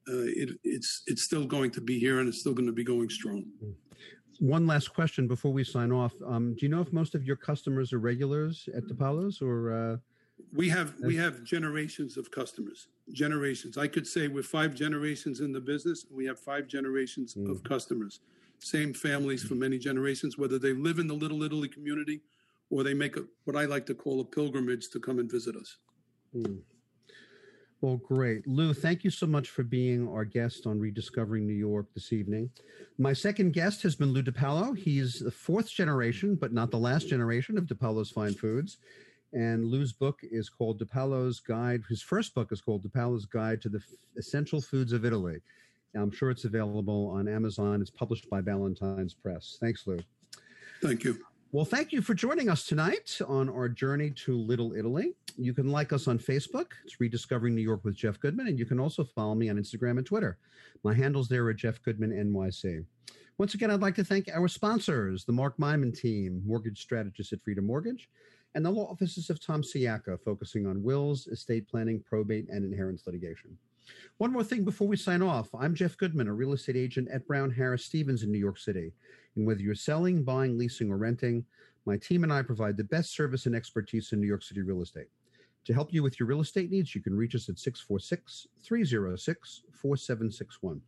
uh, it, it's it's still going to be here and it's still going to be going strong. One last question before we sign off. Um, do you know if most of your customers are regulars at Di Palo's or? Uh, we have we have generations of customers generations i could say we're five generations in the business and we have five generations of customers same families for many generations whether they live in the little italy community or they make a what i like to call a pilgrimage to come and visit us Hmm. Well, great. Lou, thank you so much for being our guest on Rediscovering New York this evening. My second guest has been Lou Di Palo. He's the fourth generation, but not the last generation of Di Palo's Fine Foods. And Lou's book is called Di Palo's Guide. His first book is called Di Palo's Guide to the Essential Foods of Italy. I'm sure it's available on Amazon. It's published by Ballantine Press. Thanks, Lou. Thank you. Well, thank you for joining us tonight on our journey to Little Italy. You can like us on Facebook. It's Rediscovering New York with Jeff Goodman. And you can also follow me on Instagram and Twitter. My handles there are Jeff Goodman NYC. Once again, I'd like to thank our sponsors, the Mark Myman team, mortgage strategist at Freedom Mortgage, and the law offices of Tom Siaka, focusing on wills, estate planning, probate, and inheritance litigation. One more thing before we sign off. I'm Jeff Goodman, a real estate agent at Brown Harris Stevens in New York City. And whether you're selling, buying, leasing, or renting, my team and I provide the best service and expertise in New York City real estate. To help you with your real estate needs, you can reach us at 646 306 4761.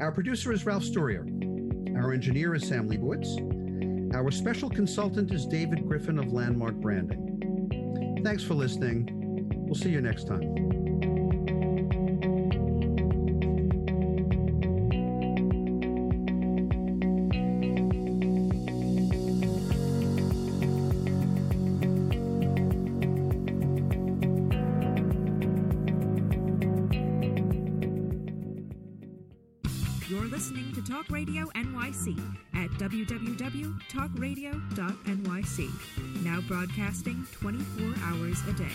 Our producer is Ralph Storier. Our engineer is Sam Leibowitz. Our special consultant is David Griffin of Landmark Branding. Thanks for listening. We'll see you next time. Broadcasting 24 hours a day.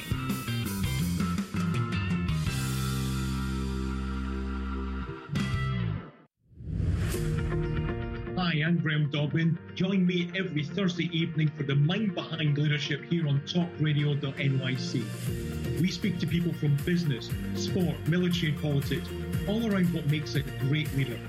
Hi, I'm Graham Dobbin. Join me every Thursday evening for the Mind Behind Leadership here on talkradio.nyc. We speak to people from business, sport, military, and politics, all around what makes a great leader.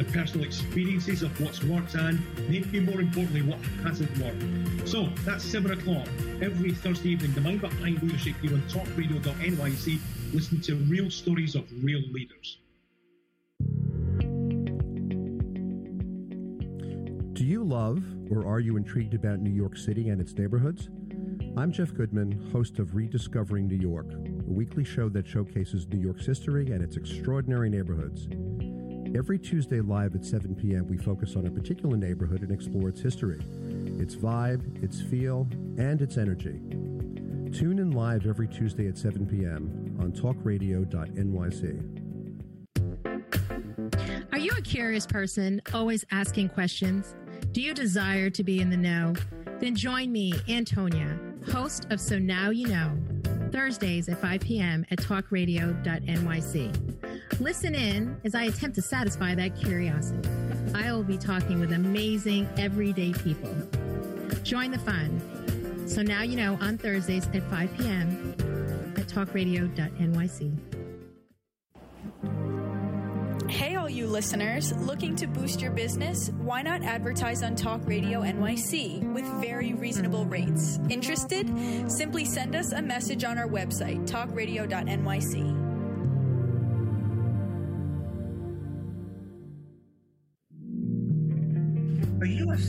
The personal experiences of what's worked and, maybe more importantly, what hasn't worked. So that's 7 o'clock every Thursday evening, the Mind Behind Leadership here on talkradio.nyc. Listen to real stories of real leaders. Do you love or are you intrigued about New York City and its neighborhoods? I'm Jeff Goodman, host of Rediscovering New York, a weekly show that showcases New York's history and its extraordinary neighborhoods. Every Tuesday live at 7 p.m., we focus on a particular neighborhood and explore its history, its vibe, its feel, and its energy. Tune in live every Tuesday at 7 p.m. on talkradio.nyc. Are you a curious person, always asking questions? Do you desire to be in the know? Then join me, Antonia, host of So Now You Know, Thursdays at 5 p.m. at talkradio.nyc. Listen in as I attempt to satisfy that curiosity. I will be talking with amazing, everyday people. Join the fun. So Now You Know on Thursdays at 5 p.m. at talkradio.nyc. Hey, all you listeners, looking to boost your business? Why not advertise on Talk Radio NYC with very reasonable rates? Interested? Simply send us a message on our website, talkradio.nyc.